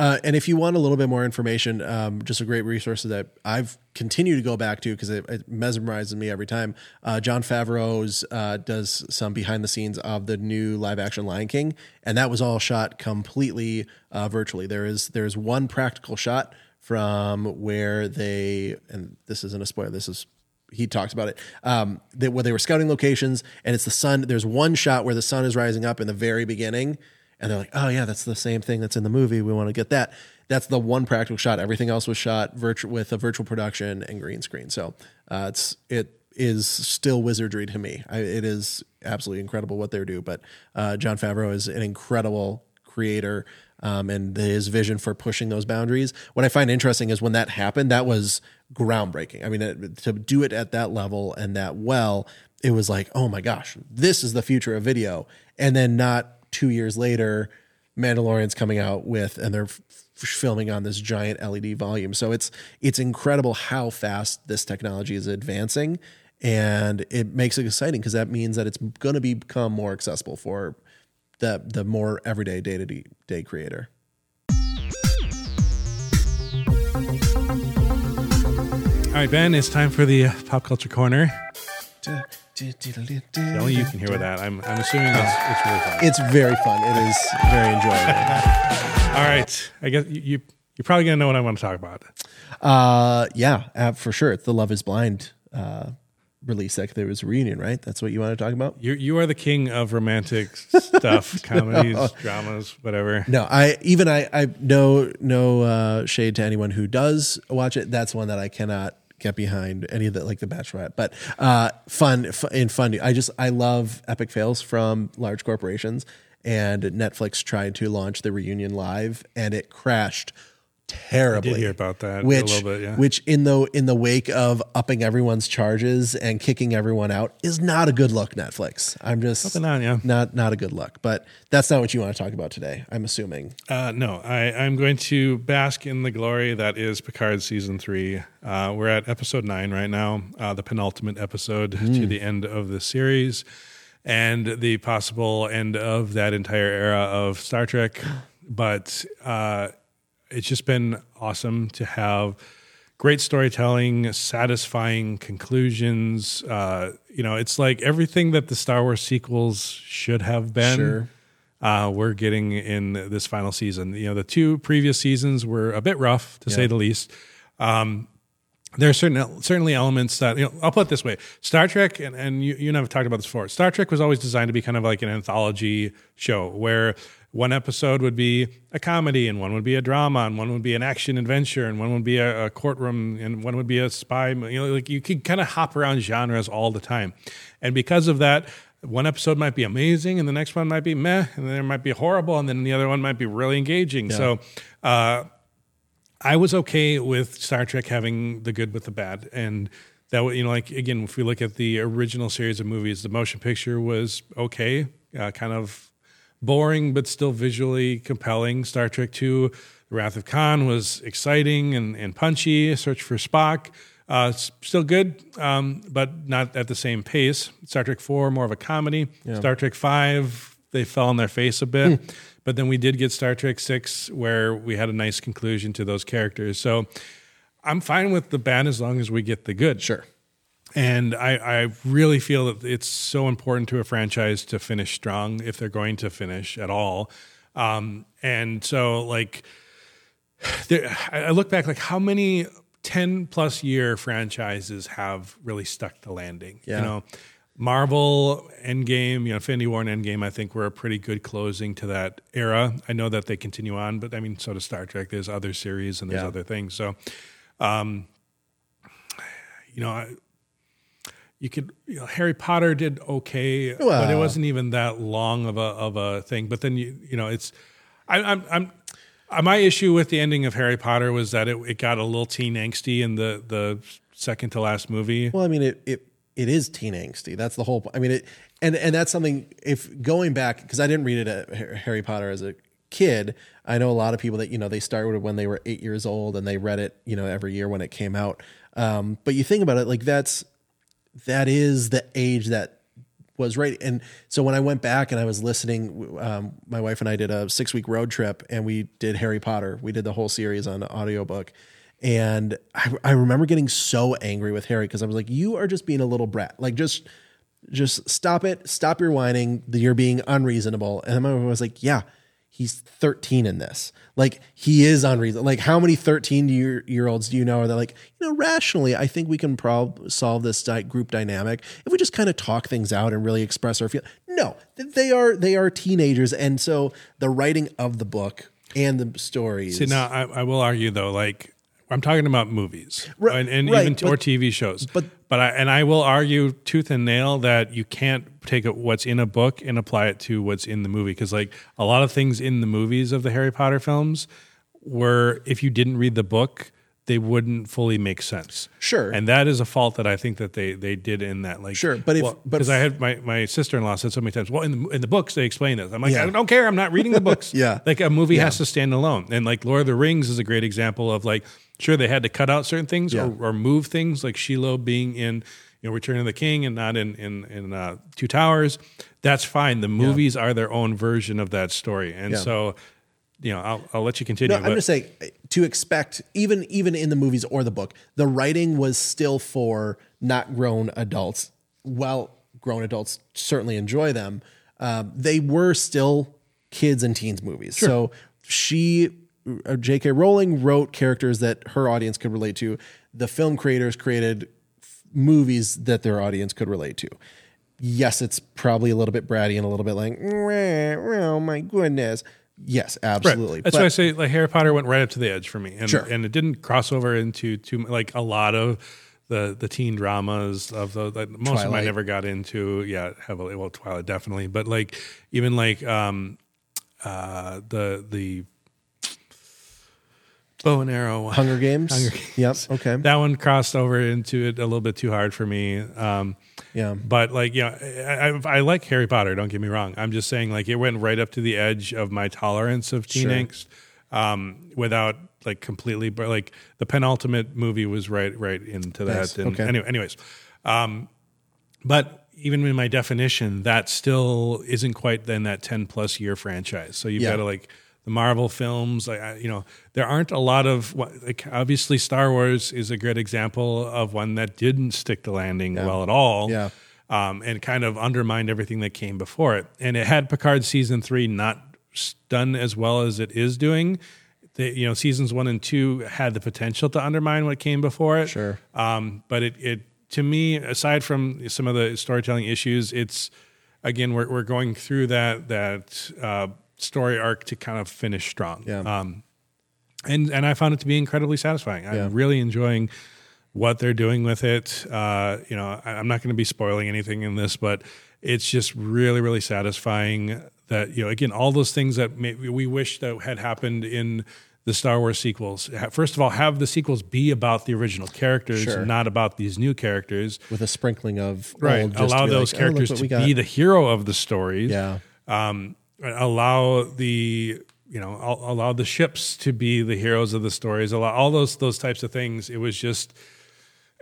Uh, and if you want a little bit more information, um, just a great resource that I've continued to go back to because it, it, mesmerizes me every time. Uh, Jon Favreau's uh, does some behind the scenes of the new live action Lion King, and that was all shot completely uh, virtually. There is there's one practical shot from where they, and this isn't a spoiler. This is he talks about it um, that where they were scouting locations, and it's the sun. There's one shot where the sun is rising up in the very beginning and they're like, "Oh yeah, that's the same thing that's in the movie. We want to get that." That's the one practical shot. Everything else was shot with a virtual production and green screen. So uh, it's it is still wizardry to me. I, it is absolutely incredible what they do. But uh, Jon Favreau is an incredible creator. Um, and his vision for pushing those boundaries. What I find interesting is when that happened, that was groundbreaking. I mean, it, to do it at that level and that well, it was like, oh my gosh, this is the future of video. And then not two years later, Mandalorian's coming out with, and they're f- filming on this giant LED volume. So it's it's incredible how fast this technology is advancing, and it makes it exciting because that means that it's going to become more accessible for the the more everyday day to day creator. All right, Ben, it's time for the pop culture corner. Only you can hear with that. I'm, I'm assuming it's, it's really fun. It's very fun. It is very enjoyable. All right. I guess you, you, you're probably going to know what I want to talk about. Uh, yeah, uh, for sure. It's the Love is Blind uh, release. Like there was a reunion, right? That's what you want to talk about? You you are the king of romantic stuff, comedies, no. dramas, whatever. No, I even I I no no uh, shade to anyone who does watch it. That's one that I cannot get behind any of the like the Bachelorette, but uh, fun, fun and fun. I just I love epic fails from large corporations, and Netflix tried to launch the reunion live, and it crashed terribly. I did hear about that which, bit, yeah. Which in the in the wake of upping everyone's charges and kicking everyone out is not a good look. Netflix. I'm just on, yeah. not not a good look. But that's not what you want to talk about today. I'm assuming. Uh, no, I, I'm going to bask in the glory that is Picard season three. Uh, we're at episode nine right now, uh, the penultimate episode mm. to the end of the series. and the possible end of that entire era of Star Trek. But uh, it's just been awesome to have great storytelling, satisfying conclusions. Uh, you know, it's like everything that the Star Wars sequels should have been. Sure. Uh, we're getting in this final season. You know, the two previous seasons were a bit rough, to say the least. Um, there are certain certainly elements that you know. I'll put it this way: Star Trek, and, and you, you and I have talked about this before. Star Trek was always designed to be kind of like an anthology show, where one episode would be a comedy, and one would be a drama, and one would be an action adventure, and one would be a, a courtroom, and one would be a spy. You know, like you could kind of hop around genres all the time, and because of that, one episode might be amazing, and the next one might be meh, and then it might be horrible, and then the other one might be really engaging. Yeah. So. Uh, I was okay with Star Trek having the good with the bad, and that would you know, like again, if we look at the original series of movies, the motion picture was okay, uh, kind of boring but still visually compelling. Star Trek Two, The Wrath of Khan was exciting and, and punchy. Search for Spock. Uh, still good, um, but not at the same pace. Star Trek Four, more of a comedy. Star Trek Five, they fell on their face a bit. But then we did get Star Trek Six, where we had a nice conclusion to those characters. So I'm fine with the bad as long as we get the good. Sure. And I, I really feel that it's so important to a franchise to finish strong if they're going to finish at all. Um, and so, like, there, I look back, like, how many 10 plus year franchises have really stuck the landing? Yeah. You know, Marvel Endgame, you know, Infinity War and Endgame, I think were a pretty good closing to that era. I know that they continue on, but I mean, so does Star Trek. There's other series and there's Yeah. other things. So, um, you know, I, you could you know, Harry Potter did okay, but it wasn't even that long of a of a thing. But then you you know it's I, I'm I'm. uh, My issue with the ending of Harry Potter was that it, it got a little teen angsty in the, the second to last movie. Well, I mean, it it it is teen angsty. That's the whole. I mean, it and and that's something. If going back, because I didn't read it at Harry Potter as a kid, I know a lot of people that you know they started when they were eight years old and they read it you know every year when it came out. Um, but you think about it, like that's that is the age that was right. And so when I went back and I was listening, um, my wife and I did a six week road trip and we did Harry Potter. We did the whole series on audiobook. And I, I remember getting so angry with Harry because I was like, you are just being a little brat. Like, just, just stop it. Stop your whining. You're being unreasonable. And I was like, yeah, he's 13 in this. Like he is unreasonable. Like how many 13 year, year olds do you know are that like, you know, rationally, I think we can prob solve this di- group dynamic if we just kind of talk things out and really express our feel. No, they are, they are teenagers. And so the writing of the book and the stories. See, now I, I will argue though, like I'm talking about movies Right, and, and right, even but- or TV shows. but- but I and I will argue tooth and nail that you can't take what's in a book and apply it to what's in the movie because like a lot of things in the movies of the Harry Potter films were if you didn't read the book they wouldn't fully make sense. Sure. and that is a fault that I think that they they did in that. Like, Sure, but if- but because I had my, my sister in law said so many times, well, in the in the books they explain this. I'm like, Yeah. I don't care. I'm not reading the books. Yeah. like a movie has to stand alone. And like Lord of the Rings is a great example of like, sure they had to cut out certain things Yeah. or, or move things, like Shelob being in you know Return of the King and not in in in uh, Two Towers. That's fine. The movies are their own version of that story, and Yeah. so you know I'll I'll let you continue. No, I'm just saying to expect even even in the movies or the book, the writing was still for not grown adults. While grown adults certainly enjoy them, um, they were still kids and teens movies. So she, uh, J.K. Rowling, wrote characters that her audience could relate to. The film creators created f- movies that their audience could relate to. Yes, it's probably a little bit bratty and a little bit like, oh my goodness. Yes, Right. absolutely. That's But- why I say like Harry Potter went right up to the edge for me, and Sure. and it didn't cross over into too like a lot of the the teen dramas of the like, most of them I Twilight. never got into. Yeah, heavily. Well, Twilight definitely, but like even like um uh the the bow and arrow Hunger Games. Hunger Games. Yep. Okay. that one crossed over into it a little bit too hard for me. Um, Yeah. but like, you know, I, I, I like Harry Potter. Don't get me wrong. I'm just saying, like, it went right up to the edge of my tolerance of teen Sure. angst, um, without like completely. But like the penultimate movie was right, right into that. Nice. And Okay. anyway, anyways, um, but even in my definition, that still isn't quite then that 10 plus year franchise. So you've Yeah. got to like the Marvel films, I- you know, there aren't a lot of, like, obviously Star Wars is a great example of one that didn't stick the landing well at all. Yeah. Um, and kind of undermined everything that came before it. And it had Picard season three not done as well as it is doing. The, you know, seasons one and two had the potential to undermine what came before it. Sure. Um, but it, it to me, aside from some of the storytelling issues, it's again we're we're going through that that uh, story arc to kind of finish strong. Yeah. Um, and and I found it to be incredibly satisfying. Yeah. I'm really enjoying what they're doing with it. Uh, you know, I, I'm not going to be spoiling anything in this, but it's just really really satisfying that you know again all those things that may, we wish that had happened in the Star Wars sequels. First of all, have the sequels be about the original characters, Sure. not about these new characters. with a sprinkling of Right. old, just Allow those like, "Oh, characters we to be the hero of the stories. yeah Um, allow the you know allow the ships to be the heroes of the stories. Allow all those those types of things. It was just.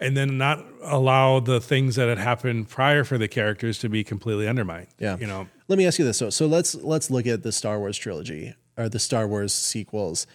And then not allow the things that had happened prior for the characters to be completely undermined. Yeah. You know, Let me ask you this. So, so let's let's look at the Star Wars trilogy or the Star Wars sequels.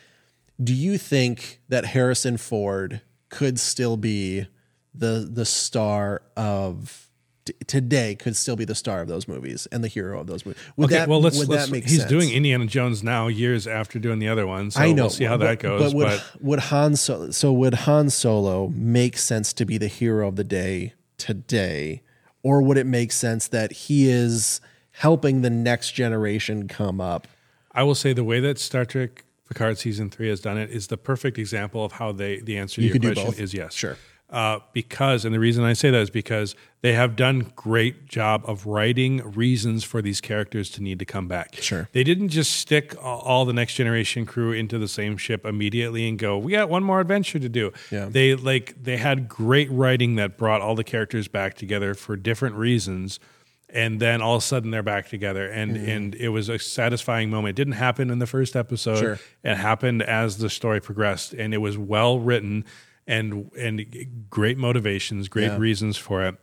Do you think that Harrison Ford could still be the the star of t- today? Could still be the star of those movies and the hero of those movies? Would okay, that well, let's, would let's that make he's sense? doing Indiana Jones now, years after doing the other one. So I know. we'll see how but- that goes. But would, but would Han Solo, so would Han Solo make sense to be the hero of the day today, or would it make sense that he is helping the next generation come up? I will say the way that Star Trek Picard season three has done it is the perfect example of how they the answer to You your question is yes. Sure. Uh, because and the reason I say that is because they have done great job of writing reasons for these characters to need to come back. Sure. They didn't just stick all the next generation crew into the same ship immediately and go, "We got one more adventure to do." Yeah. They like they had great writing that brought all the characters back together for different reasons and then all of a sudden they're back together and and it was a satisfying moment it didn't happen in the first episode Sure. it happened as the story progressed and it was well written and and great motivations great Yeah. reasons for it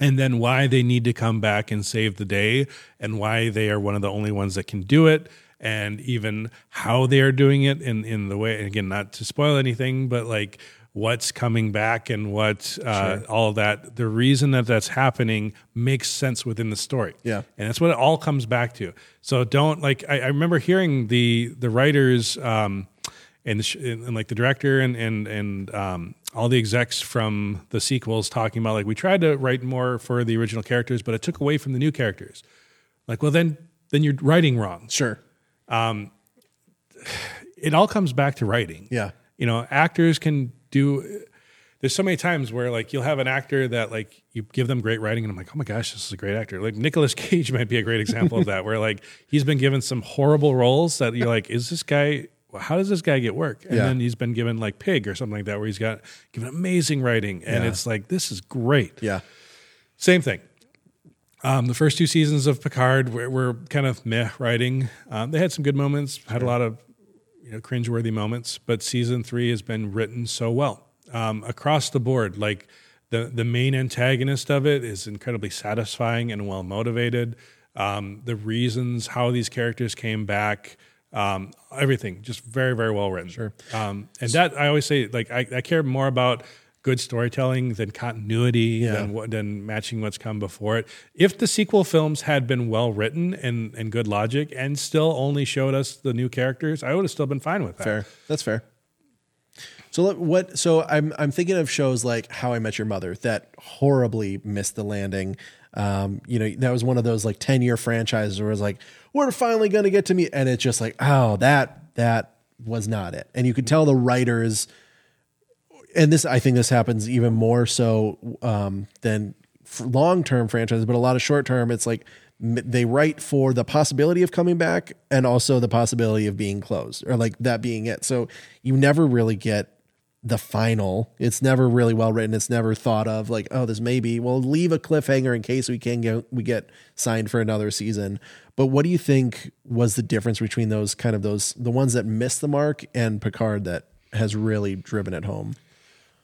and then why they need to come back and save the day and why they are one of the only ones that can do it and even how they are doing it in in the way and again not to spoil anything but like what's coming back and what uh, all of that the reason that that's happening makes sense within the story Yeah. and that's what it all comes back to so don't like i, I remember hearing the the writers um and, the sh- and, and like the director and and and um, all the execs from the sequels talking about like we tried to write more for the original characters, but it took away from the new characters. Like, well, then then you're writing wrong. Sure. It all comes back to writing. Yeah. you know, actors can do. There's so many times where like you'll have an actor that like you give them great writing, and I'm like, oh my gosh, this is a great actor. Like Nicolas Cage might be a great example of that, where like he's been given some horrible roles that you're like, is this guy? How does this guy get work? And Yeah. then he's been given like Pig or something like that, where he's got given amazing writing, and Yeah. it's like this is great. Yeah. Same thing. Um, the first two seasons of Picard were, were kind of meh writing. Um, they had some good moments, had a lot of you know cringeworthy moments, but season three has been written so well um, across the board. Like the the main antagonist of it is incredibly satisfying and well motivated. Um, the reasons how these characters came back, um, everything just very very well written. Sure. Um, and that I always say, like I, I care more about good storytelling than continuity Yeah. than what than matching what's come before it. If the sequel films had been well written and and good logic and still only showed us the new characters, I would have still been fine with that. Fair. That's fair. So what? So I'm I'm thinking of shows like How I Met Your Mother that horribly missed the landing. Um, you know, that was one of those like ten year franchises where it's like we're finally going to get to meet, and it's just like oh that that was not it, and you could tell the writers. And this, I think, this happens even more so um, than long term franchises, but a lot of short term, it's like they write for the possibility of coming back and also the possibility of being closed or like that being it. So you never really get the final. It's never really well written. It's never thought of like, oh, this may be. We'll leave a cliffhanger in case we can get we get signed for another season. But what do you think was the difference between those kind of those the ones that missed the mark and Picard that has really driven it home?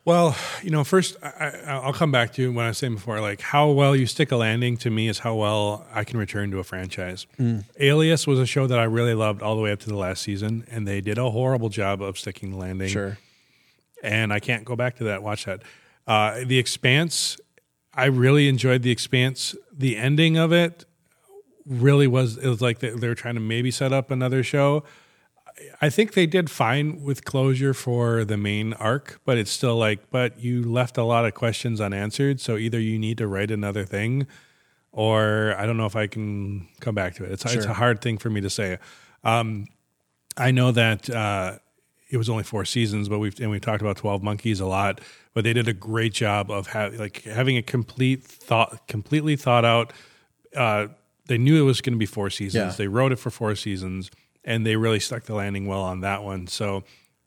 Well, you know, first I, will come back to what I was saying before. Like how well you stick a landing to me is how well I can return to a franchise. Mm. Alias was a show that I really loved all the way up to the last season, and they did a horrible job of sticking the landing. Sure. And I can't go back to that. Watch that. Uh, the Expanse, I really enjoyed The Expanse. The ending of it really was. It was like they, they were trying to maybe set up another show I think they did fine with closure for the main arc, but it's still like, but you left a lot of questions unanswered. So either you need to write another thing, or I don't know if I can come back to it. It's, sure. it's a hard thing for me to say. Um, I know that uh, it was only four seasons, but we've and we've talked about Twelve Monkeys a lot. But they did a great job of ha- like having a complete thought, completely thought out. Uh, they knew it was going to be four seasons. Yeah. They wrote it for four seasons and they really stuck the landing well on that one. So,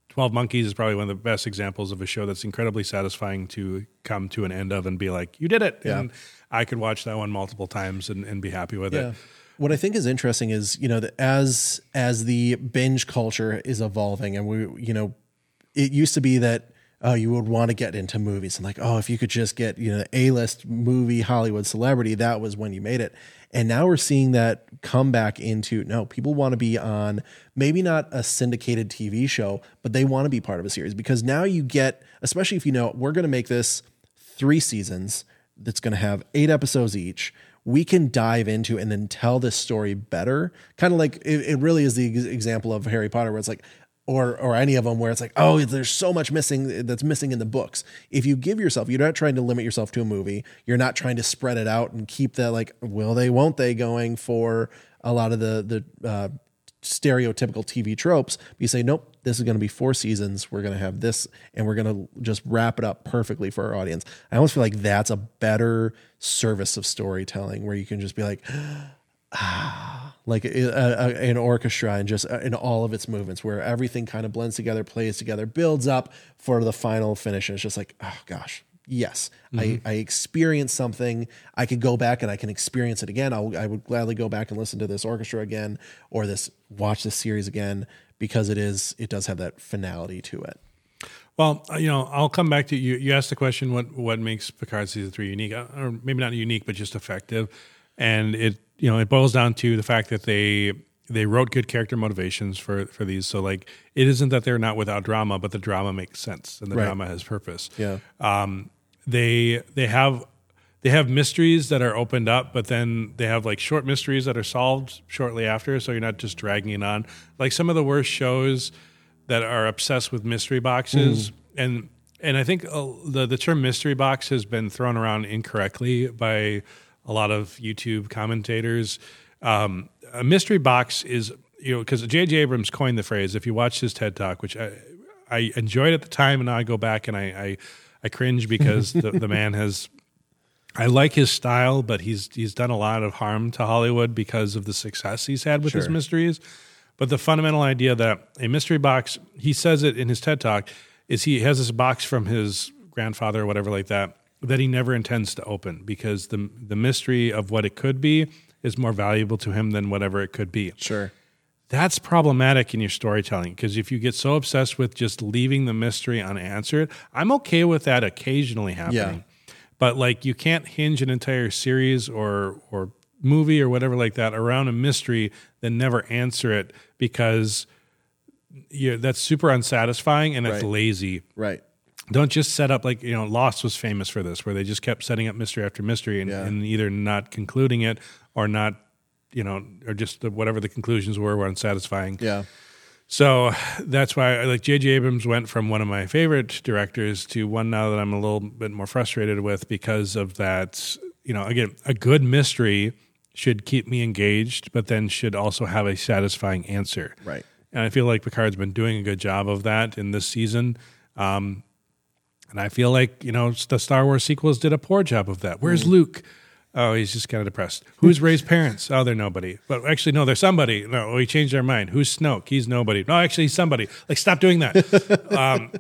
Twelve Monkeys is probably one of the best examples of a show that's incredibly satisfying to come to an end of and be like, "You did it!" Yeah. And I could watch that one multiple times and, and be happy with yeah. it. What I think is interesting is you know that as as the binge culture is evolving, and we you know, it used to be that oh, you would want to get into movies and like, oh, if you could just get, you know, A list movie Hollywood celebrity, that was when you made it. And now we're seeing that come back into no, people want to be on maybe not a syndicated TV show, but they want to be part of a series because now you get, especially if you know we're going to make this three seasons that's going to have eight episodes each. We can dive into and then tell this story better. Kind of like it, it really is the example of Harry Potter, where it's like, or or any of them where it's like, oh, there's so much missing that's missing in the books. If you give yourself, you're not trying to limit yourself to a movie. You're not trying to spread it out and keep that like, will they, won't they, going for a lot of the the uh, stereotypical TV tropes. But you say, nope, this is going to be four seasons. We're going to have this, and we're going to just wrap it up perfectly for our audience. I almost feel like that's a better service of storytelling where you can just be like. Ah, like a, a, an orchestra and just uh, in all of its movements where everything kind of blends together plays together builds up for the final finish and it's just like oh gosh yes mm-hmm. I, I experienced something i could go back and i can experience it again I'll, i would gladly go back and listen to this orchestra again or this watch this series again because it is it does have that finality to it well, uh, you know, I'll come back to you. You asked the question, what what makes Picard season three unique, uh, or maybe not unique, but just effective, and it you know, it boils down to the fact that they they wrote good character motivations for for these. So like, it isn't that they're not without drama, but the drama makes sense and the right. drama has purpose. Yeah. Um, they they have they have mysteries that are opened up, but then they have like short mysteries that are solved shortly after. So you're not just dragging it on. Like some of the worst shows that are obsessed with mystery boxes mm. and and I think uh, the the term mystery box has been thrown around incorrectly by a lot of YouTube commentators. Um, a mystery box is you know because J.J. Abrams coined the phrase. If you watch his TED talk, which I, I enjoyed at the time, and now I go back and I I, I cringe because the, the man has. I like his style, but he's he's done a lot of harm to Hollywood because of the success he's had with sure. his mysteries. But the fundamental idea that a mystery box, he says it in his TED talk, is he has this box from his grandfather or whatever like that that he never intends to open because the the mystery of what it could be is more valuable to him than whatever it could be. Sure. That's problematic in your storytelling because if you get so obsessed with just leaving the mystery unanswered, I'm okay with that occasionally happening. Yeah. But like you can't hinge an entire series or or movie or whatever like that around a mystery then never answer it because you that's super unsatisfying and it's right. lazy. Right don't just set up like you know lost was famous for this where they just kept setting up mystery after mystery and, yeah. and either not concluding it or not you know or just the, whatever the conclusions were were unsatisfying yeah so that's why like jj abrams went from one of my favorite directors to one now that i'm a little bit more frustrated with because of that you know again a good mystery should keep me engaged but then should also have a satisfying answer right and i feel like picard's been doing a good job of that in this season um, and I feel like, you know, the Star Wars sequels did a poor job of that. Where's mm. Luke? Oh, he's just kind of depressed. Who's Rey's parents? Oh, they're nobody. But actually, no, they're somebody. No, we changed our mind. Who's Snoke? He's nobody. No, actually, he's somebody. Like, stop doing that. um,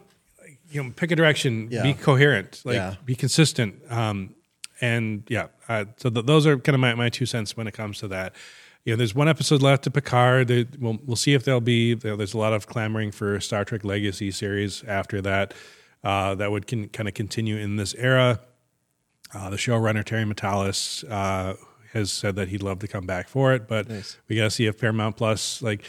you know, pick a direction. Yeah. Be coherent. Like, yeah. be consistent. Um, and yeah, uh, so th- those are kind of my, my two cents when it comes to that. You know, there's one episode left to Picard. we'll, we'll see if there'll be. there's a lot of clamoring for Star Trek Legacy series after that. uh, that would can, kind of continue in this era. Uh, the showrunner Terry Matalas uh, has said that he'd love to come back for it, but Nice. we got to see if Paramount Plus like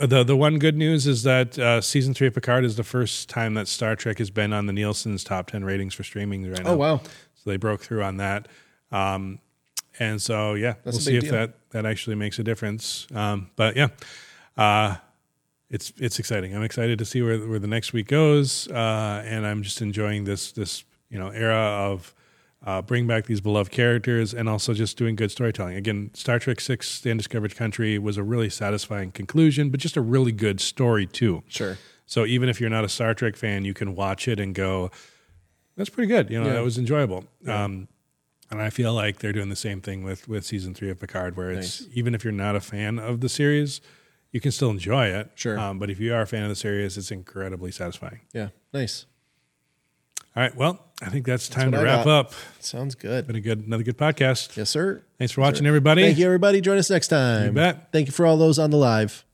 the the one good news is that uh, season three of Picard is the first time that Star Trek has been on the Nielsen's top ten ratings for streaming right now. Oh wow. So they broke through on that. Um, and so, yeah, That's we'll see if deal. that, that actually makes a difference. Um, but yeah, uh, it's it's exciting. I'm excited to see where where the next week goes, uh, and I'm just enjoying this this you know era of uh, bring back these beloved characters and also just doing good storytelling. Again, Star Trek Six: The Undiscovered Country was a really satisfying conclusion, but just a really good story too. Sure. So even if you're not a Star Trek fan, you can watch it and go, "That's pretty good." You know, Yeah. that was enjoyable. Um, and I feel like they're doing the same thing with with season three of Picard, where it's even if you're not a fan of the series, you can still enjoy it. Sure. Um, but if you are a fan of the series, it's incredibly satisfying. Yeah. Nice. All right. Well, I think that's time what to I wrap got. up. Sounds good. Been a good another good podcast. Yes, sir. Thanks for watching, everybody. Thank you, everybody. Join us next time. You bet. Thank you for all those on the live.